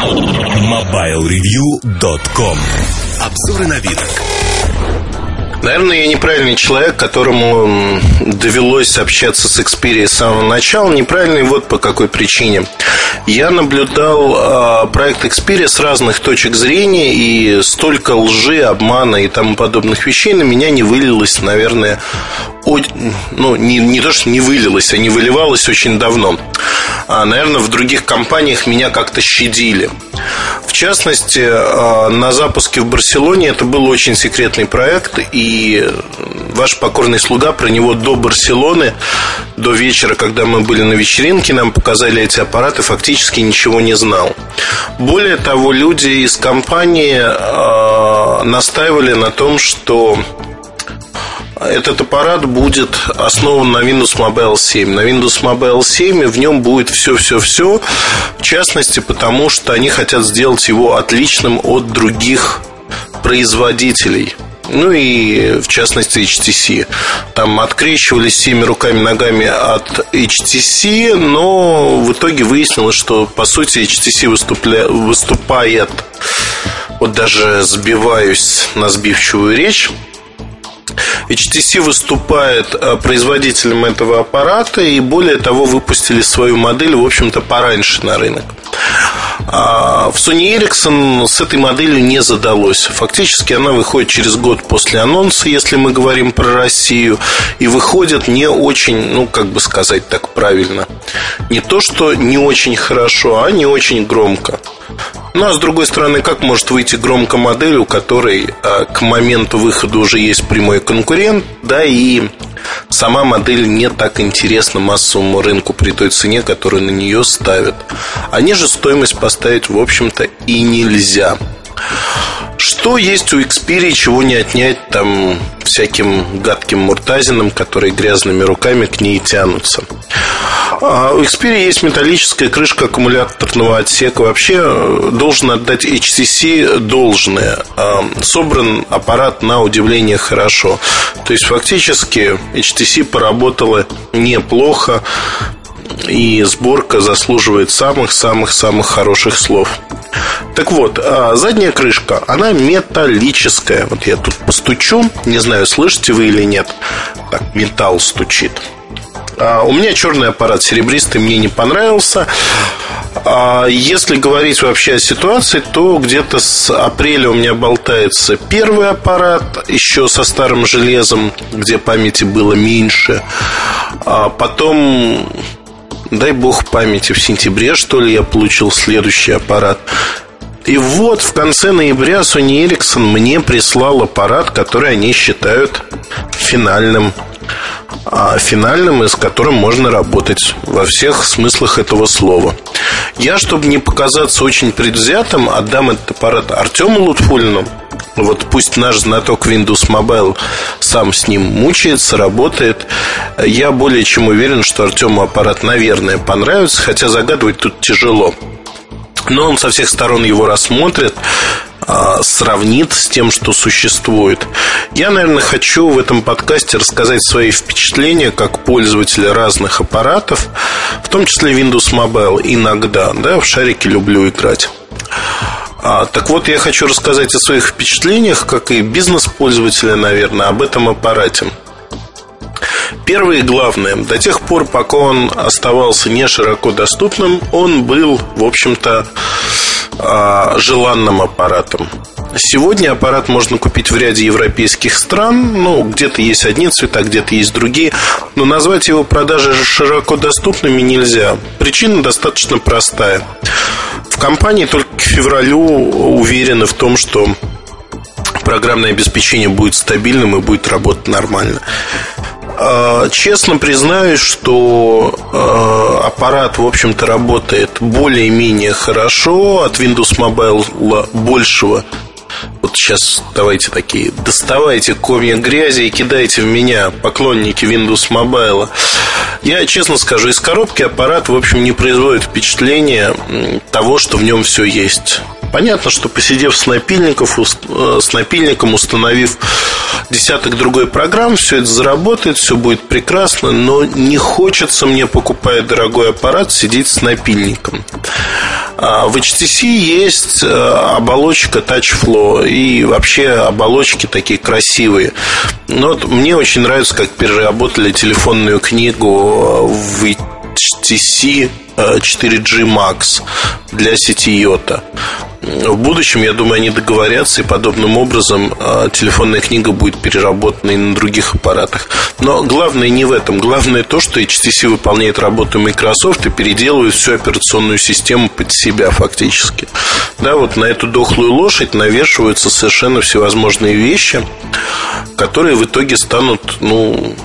MobileReview.com Обзоры на вид. Наверное, я неправильный человек, которому довелось общаться с Xperia с самого начала. Неправильный вот по какой причине. Я наблюдал э, проект Xperia с разных точек зрения, и столько лжи, обмана и тому подобных вещей на меня не вылилось, наверное, от, ну, не, не то, что не вылилось, а не выливалось очень давно. А, наверное, в других компаниях меня как-то щадили. В частности, э, на запуске в Барселоне это был очень секретный проект, и ваш покорный слуга про него до Барселоны, до вечера, когда мы были на вечеринке, нам показали эти аппараты, фактически ничего не знал. Более того, люди из компании э, настаивали на том, что этот аппарат будет основан на Windows Mobile 7. На Windows Mobile 7 в нем будет все-все-все. В частности, потому что они хотят сделать его отличным от других производителей. Ну и в частности HTC. Там открещивались всеми руками, ногами от HTC, но в итоге выяснилось, что по сути HTC выступля... выступает, вот даже сбиваюсь на сбивчивую речь, HTC выступает э, производителем этого аппарата и более того выпустили свою модель, в общем-то, пораньше на рынок. А в Sony Ericsson с этой моделью не задалось. Фактически она выходит через год после анонса, если мы говорим про Россию, и выходит не очень, ну, как бы сказать так правильно, не то, что не очень хорошо, а не очень громко. Ну, а с другой стороны, как может выйти громко модель, у которой а, к моменту выхода уже есть прямой конкурент, да, и сама модель не так интересна массовому рынку при той цене, которую на нее ставят. А ниже стоимость поставить, в общем-то, и нельзя. Что есть у Xperia, чего не отнять там всяким гадким муртазинам, которые грязными руками к ней тянутся. А у Xperia есть металлическая крышка аккумуляторного отсека. Вообще э, должен отдать HTC должное. А, собран аппарат на удивление хорошо. То есть фактически HTC поработала неплохо и сборка заслуживает самых-самых-самых хороших слов. Так вот, а, задняя крышка, она металлическая. Вот я тут постучу, не знаю, слышите вы или нет. Так, металл стучит. А, у меня черный аппарат серебристый, мне не понравился. А, если говорить вообще о ситуации, то где-то с апреля у меня болтается первый аппарат, еще со старым железом, где памяти было меньше. Потом дай бог памяти, в сентябре, что ли, я получил следующий аппарат. И вот в конце ноября Sony Ericsson мне прислал аппарат, который они считают финальным. А финальным, и с которым можно работать во всех смыслах этого слова. Я, чтобы не показаться очень предвзятым, отдам этот аппарат Артему Лутфулину. Вот пусть наш знаток Windows Mobile сам с ним мучается, работает. Я более чем уверен, что Артему аппарат, наверное, понравится, хотя загадывать тут тяжело. Но он со всех сторон его рассмотрит, а, сравнит с тем, что существует. Я, наверное, хочу в этом подкасте рассказать свои впечатления как пользователя разных аппаратов, в том числе Windows Mobile иногда. Да, в шарики люблю играть. А, так вот, я хочу рассказать о своих впечатлениях, как и бизнес-пользователя, наверное, об этом аппарате. Первое и главное, до тех пор, пока он оставался не широко доступным, он был, в общем-то, а, желанным аппаратом. Сегодня аппарат можно купить в ряде европейских стран. Ну, где-то есть одни цвета, где-то есть другие. Но назвать его продажи широко доступными нельзя. Причина достаточно простая. В компании только к февралю уверены в том, что программное обеспечение будет стабильным и будет работать нормально. А, честно признаюсь, что а, аппарат, в общем-то, работает более-менее хорошо. От Windows Mobile большего вот сейчас давайте такие, доставайте комья грязи и кидайте в меня, поклонники Windows Mobile. Я честно скажу, из коробки аппарат, в общем, не производит впечатления того, что в нем все есть. Понятно, что посидев с, напильников, э, с напильником, установив десяток другой программ, все это заработает, все будет прекрасно, но не хочется мне, покупая дорогой аппарат, сидеть с напильником. А в HTC есть э, оболочка TouchFlow и вообще оболочки такие красивые. Но вот мне очень нравится, как переработали телефонную книгу в HTC 4G Max для сети Yota. В будущем, я думаю, они договорятся, и подобным образом а, телефонная книга будет переработана и на других аппаратах. Но главное не в этом. Главное то, что HTC выполняет работу Microsoft и переделывает всю операционную систему под себя фактически. Да, вот на эту дохлую лошадь навешиваются совершенно всевозможные вещи, которые в итоге станут, ну,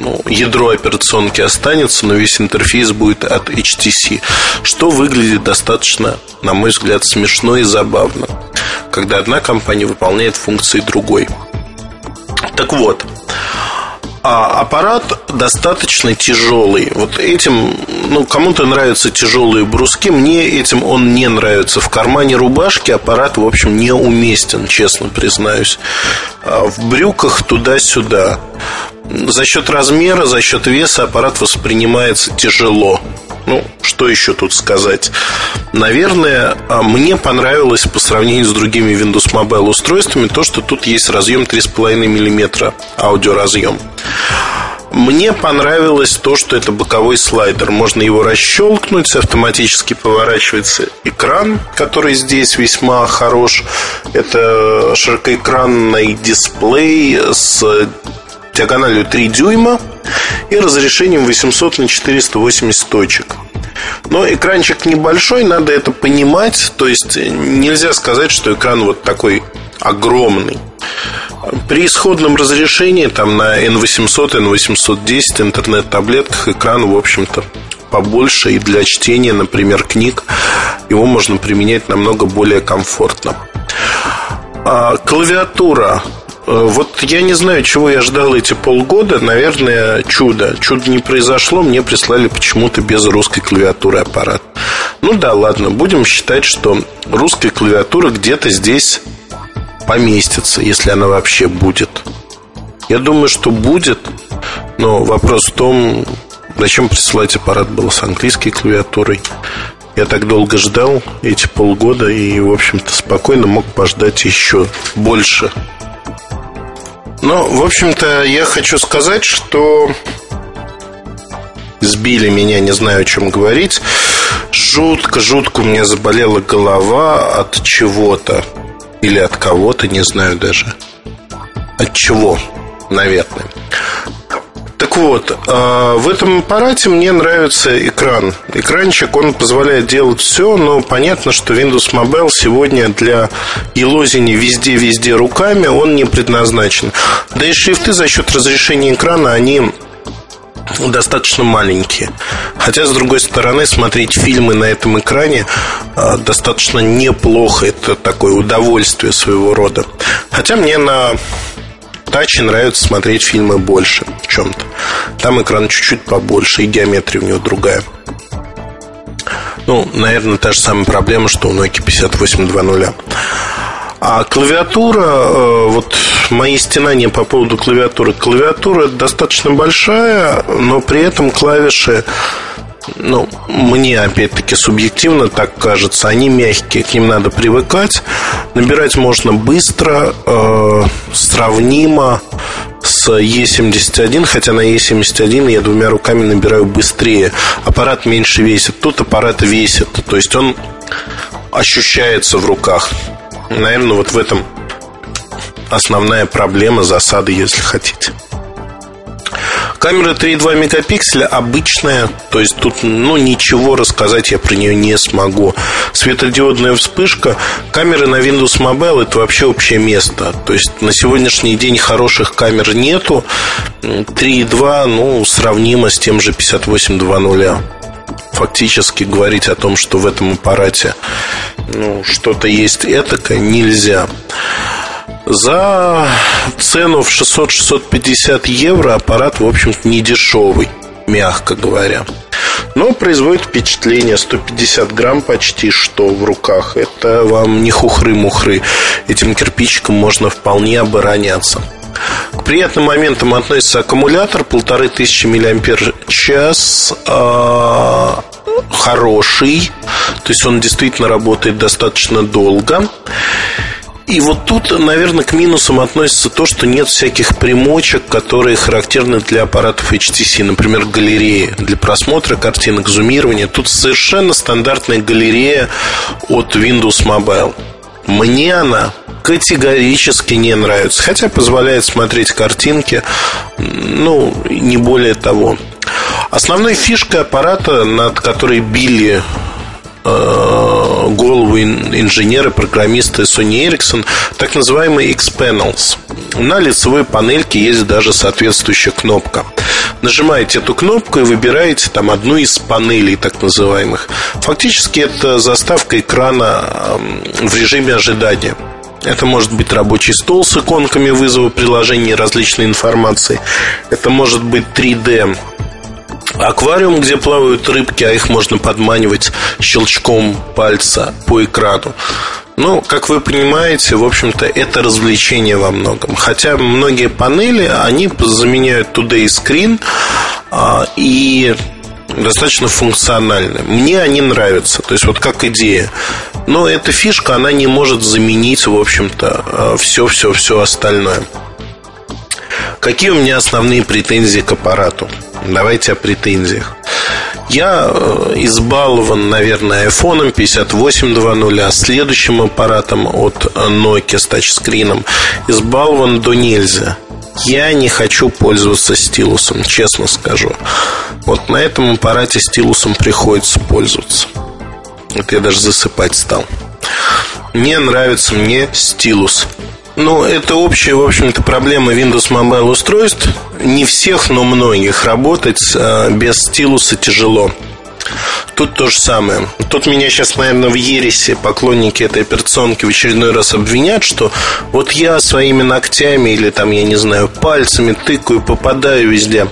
ну, ядро операционки останется, но весь интерфейс будет от HTC, что выглядит достаточно, на мой взгляд, смешно и забавно, когда одна компания выполняет функции другой. Так вот, а аппарат достаточно тяжелый. Вот этим, ну, кому-то нравятся тяжелые бруски, мне этим он не нравится. В кармане рубашки аппарат, в общем, неуместен, честно признаюсь. А в брюках туда-сюда. За счет размера, за счет веса аппарат воспринимается тяжело. Ну, что еще тут сказать? Наверное, а, мне понравилось по сравнению с другими Windows Mobile устройствами то, что тут есть разъем 3,5 мм аудиоразъем. Мне понравилось то, что это боковой слайдер. Можно его расщелкнуть, автоматически поворачивается экран, который здесь весьма хорош. Это широкоэкранный дисплей с диагональю 3 дюйма и разрешением 800 на 480 точек. Но экранчик небольшой, надо это понимать. То есть нельзя сказать, что экран вот такой огромный. При исходном разрешении там на N800, N810 интернет-таблетках экран, в общем-то, побольше и для чтения, например, книг его можно применять намного более комфортно. А, клавиатура Э, вот я не знаю, чего я ждал эти полгода. Наверное, чудо. Чудо не произошло. Мне прислали почему-то без русской клавиатуры аппарат. Ну да, ладно. Будем считать, что русская клавиатура где-то здесь поместится, если она вообще будет. Я думаю, что будет. Но вопрос в том, зачем присылать аппарат был с английской клавиатурой. Я так долго ждал эти полгода и, в общем-то, спокойно мог пождать еще больше. Ну, в общем-то, я хочу сказать, что сбили меня, не знаю, о чем говорить. Жутко, жутко у меня заболела голова от чего-то. Или от кого-то, не знаю даже. От чего, наверное. Так вот, а, в этом аппарате мне нравится экран. Экранчик, он позволяет делать все, но понятно, что Windows Mobile сегодня для елозини везде-везде руками, он не предназначен. Да и шрифты за счет разрешения экрана, они достаточно маленькие. Хотя, с другой стороны, смотреть фильмы на этом экране а, достаточно неплохо. Это такое удовольствие своего рода. Хотя мне на Тачи нравится смотреть фильмы больше в чем-то. Там экран чуть-чуть побольше, и геометрия у него другая. Ну, наверное, та же самая проблема, что у Nokia 5820. А клавиатура, э, вот мои стенания по поводу клавиатуры. Клавиатура достаточно большая, но при этом клавиши ну, мне, опять-таки, субъективно так кажется, они мягкие, к ним надо привыкать. Набирать можно быстро, э, сравнимо с E71, хотя на E71 я двумя руками набираю быстрее. Аппарат меньше весит. Тут аппарат весит, то есть он ощущается в руках. Наверное, вот в этом основная проблема, засады, если хотите. Камера 3,2 мегапикселя обычная, то есть тут ну, ничего рассказать я про нее не смогу. Светодиодная вспышка. Камеры на Windows Mobile это вообще общее место. То есть на сегодняшний день хороших камер нету. 3,2 ну, сравнимо с тем же 58.2.0 фактически говорить о том, что в этом аппарате ну, что-то есть этакое, нельзя. За цену в 600-650 евро аппарат, в общем-то, не дешевый, мягко говоря. Но производит впечатление 150 грамм почти что в руках. Это вам не хухры-мухры. Этим кирпичиком можно вполне обороняться. К приятным моментам относится аккумулятор полторы тысячи мАч. хороший, то есть он действительно работает достаточно долго. И вот тут, наверное, к минусам относится то, что нет всяких примочек, которые характерны для аппаратов HTC. Например, галереи для просмотра картинок, зумирования. Тут совершенно стандартная галерея от Windows Mobile. Мне она категорически не нравится. Хотя позволяет смотреть картинки, ну, не более того. Основной фишкой аппарата, над которой били Э, голову инженеры, программисты Sony Ericsson, так называемые X-Panels. На лицевой панельке есть даже соответствующая кнопка. Нажимаете эту кнопку и выбираете там одну из панелей так называемых. Фактически это заставка экрана в режиме ожидания. Это может быть рабочий стол с иконками вызова приложений различной информации. Это может быть 3D аквариум, где плавают рыбки, а их можно подманивать щелчком пальца по экрану. Ну, как вы понимаете, в общем-то, это развлечение во многом. Хотя многие панели, они заменяют Today Screen а, и достаточно функциональны. Мне они нравятся, то есть вот как идея. Но эта фишка, она не может заменить, в общем-то, все-все-все а, остальное. Какие у меня основные претензии к аппарату? Давайте о претензиях. Я э, избалован, наверное, iPhone 5820, а следующим аппаратом от Nokia с тачскрином избалован до нельзя. Я не хочу пользоваться стилусом, честно скажу. Вот на этом аппарате стилусом приходится пользоваться. Вот я даже засыпать стал. Мне нравится мне стилус. Ну, это общая, в общем-то, проблема Windows Mobile устройств. Не всех, но многих. Работать э, без стилуса тяжело. Тут то же самое. Тут меня сейчас, наверное, в ересе поклонники этой операционки в очередной раз обвинят, что вот я своими ногтями или там, я не знаю, пальцами тыкаю, попадаю везде.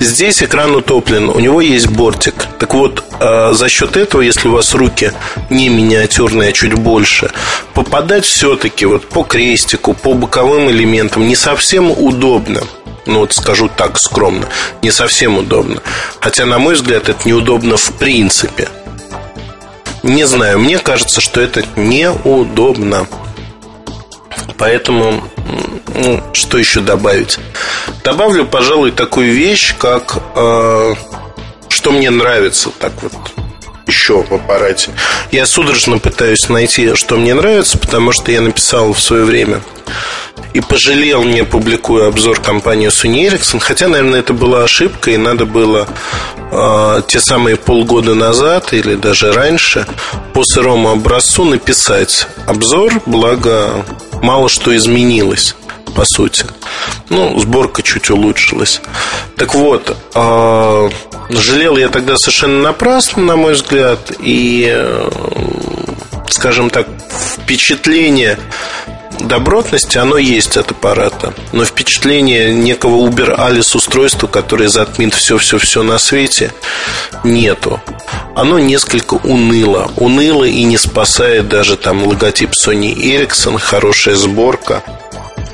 Здесь экран утоплен, у него есть бортик. Так вот, э, за счет этого, если у вас руки не миниатюрные, а чуть больше, попадать все-таки вот по крестику, по боковым элементам не совсем удобно ну вот скажу так скромно, не совсем удобно. Хотя, на мой взгляд, это неудобно в принципе. Не знаю, мне кажется, что это неудобно. Поэтому, ну, что еще добавить? Добавлю, пожалуй, такую вещь, как э, что мне нравится, так вот еще в аппарате. Я судорожно пытаюсь найти, что мне нравится, потому что я написал в свое время и пожалел, не публикуя обзор компании Sony Ericsson, хотя, наверное, это была ошибка, и надо было э, те самые полгода назад или даже раньше по сырому образцу написать обзор, благо мало что изменилось по сути. Ну, сборка чуть улучшилась. Так вот, э, жалел я тогда совершенно напрасно, на мой взгляд, и, э, скажем так, впечатление добротности, оно есть от аппарата. Но впечатление некого Uber Alice устройства, которое затмит все-все-все на свете, нету. Оно несколько уныло. Уныло и не спасает даже там логотип Sony Ericsson, хорошая сборка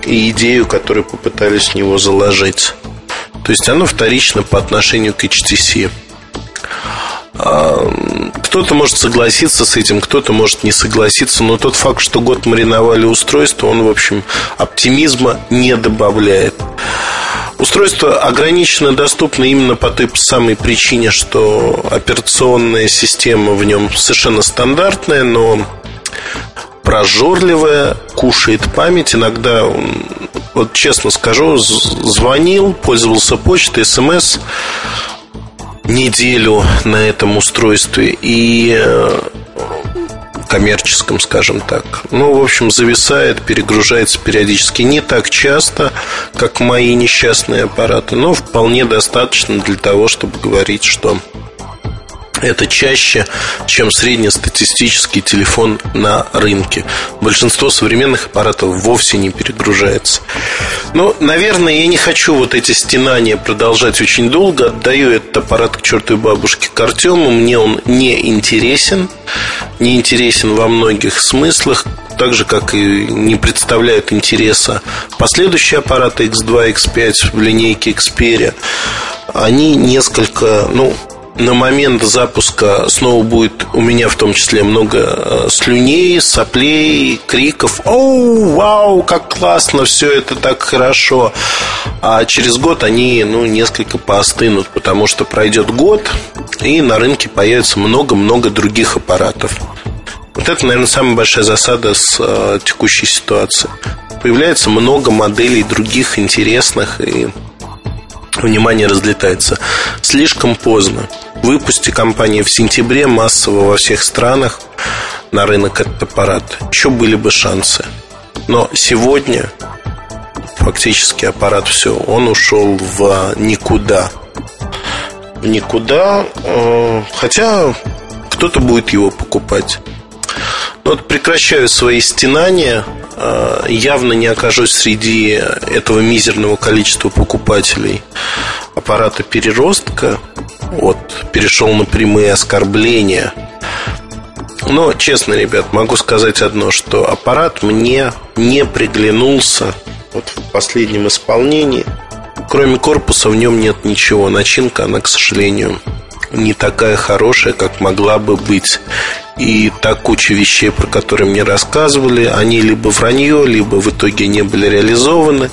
и идею, которую попытались в него заложить. То есть оно вторично по отношению к HTC. Кто-то может согласиться с этим, кто-то может не согласиться, но тот факт, что год мариновали устройство, он, в общем, оптимизма не добавляет. Устройство ограниченно доступно именно по той самой причине, что операционная система в нем совершенно стандартная, но прожорливая, кушает память. Иногда, вот честно скажу, звонил, пользовался почтой, смс неделю на этом устройстве и э, коммерческом, скажем так. Ну, в общем, зависает, перегружается периодически не так часто, как мои несчастные аппараты, но вполне достаточно для того, чтобы говорить, что это чаще, чем среднестатистический телефон на рынке. Большинство современных аппаратов вовсе не перегружается. Но, ну, наверное, я не хочу вот эти стенания продолжать очень долго. Отдаю этот аппарат к чертовой бабушке к Артему. Мне он не интересен. Не интересен во многих смыслах так же, как и не представляют интереса последующие аппараты X2, X5 в линейке Xperia, они несколько, ну, на момент запуска снова будет у меня в том числе много э, слюней, соплей, криков. Оу, вау, как классно, все это так хорошо. А через год они ну, несколько поостынут, потому что пройдет год, и на рынке появится много-много других аппаратов. Вот это, наверное, самая большая засада с э, текущей ситуации. Появляется много моделей других интересных, и внимание разлетается. Слишком поздно. Выпусти компания в сентябре массово во всех странах на рынок этот аппарат. Еще были бы шансы. Но сегодня фактически аппарат все, он ушел в никуда. В никуда, э, хотя кто-то будет его покупать. Вот прекращаю свои стенания явно не окажусь среди этого мизерного количества покупателей аппарата переростка. Вот, перешел на прямые оскорбления. Но, честно, ребят, могу сказать одно, что аппарат мне не приглянулся вот в последнем исполнении. Кроме корпуса в нем нет ничего. Начинка, она, к сожалению, не такая хорошая, как могла бы быть. И так куча вещей, про которые мне рассказывали, они либо вранье, либо в итоге не были реализованы.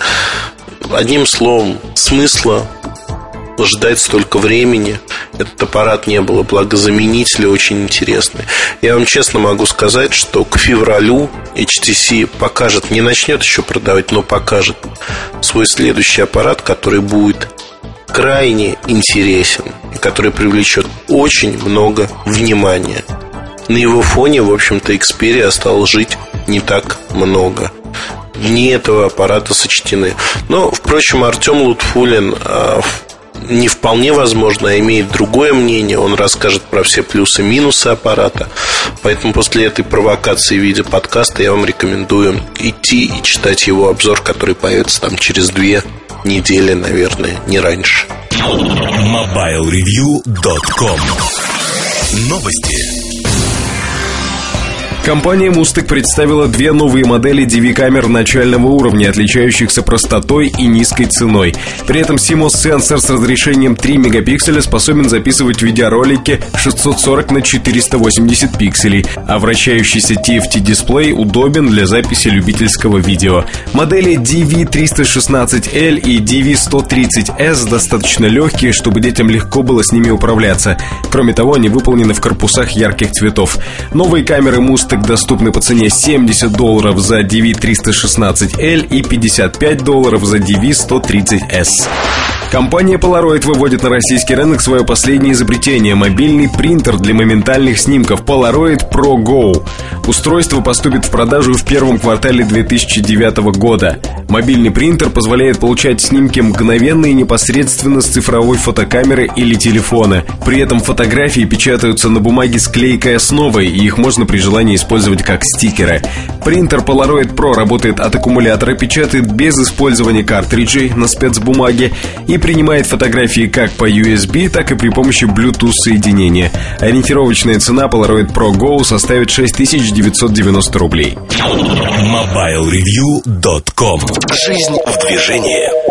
Одним словом, смысла ждать столько времени. Этот аппарат не было. Благо заменители очень интересный. Я вам честно могу сказать, что к февралю HTC покажет, не начнет еще продавать, но покажет свой следующий аппарат, который будет крайне интересен и который привлечет очень много внимания. На его фоне, в общем-то, Xperia стал жить не так много. Дни этого аппарата сочтены. Но, впрочем, Артем Лутфулин а, не вполне возможно, а имеет другое мнение. Он расскажет про все плюсы и минусы аппарата. Поэтому после этой провокации в виде подкаста я вам рекомендую идти и читать его обзор, который появится там через две недели, наверное, не раньше. MobileReview.com Новости. Компания Мустик представила две новые модели DV-камер начального уровня, отличающихся простотой и низкой ценой. При этом CMOS сенсор с разрешением 3 мегапикселя способен записывать видеоролики 640 на 480 пикселей, а вращающийся TFT-дисплей удобен для записи любительского видео. Модели DV316L и DV130S достаточно легкие, чтобы детям легко было с ними управляться. Кроме того, они выполнены в корпусах ярких цветов. Новые камеры Mustang так доступны по цене 70 долларов за DV316L и 55 долларов за DV130S. Компания Polaroid выводит на российский рынок свое последнее изобретение – мобильный принтер для моментальных снимков Polaroid Pro Go. Устройство поступит в продажу в первом квартале 2009 года. Мобильный принтер позволяет получать снимки мгновенно и непосредственно с цифровой фотокамеры или телефона. При этом фотографии печатаются на бумаге с клейкой основой, и их можно при желании использовать как стикеры. Принтер Polaroid Pro работает от аккумулятора, печатает без использования картриджей на спецбумаге и принимает фотографии как по USB, так и при помощи Bluetooth соединения. Ориентировочная цена Polaroid Pro Go составит 6990 рублей. MobileReview.com Жизнь в движении.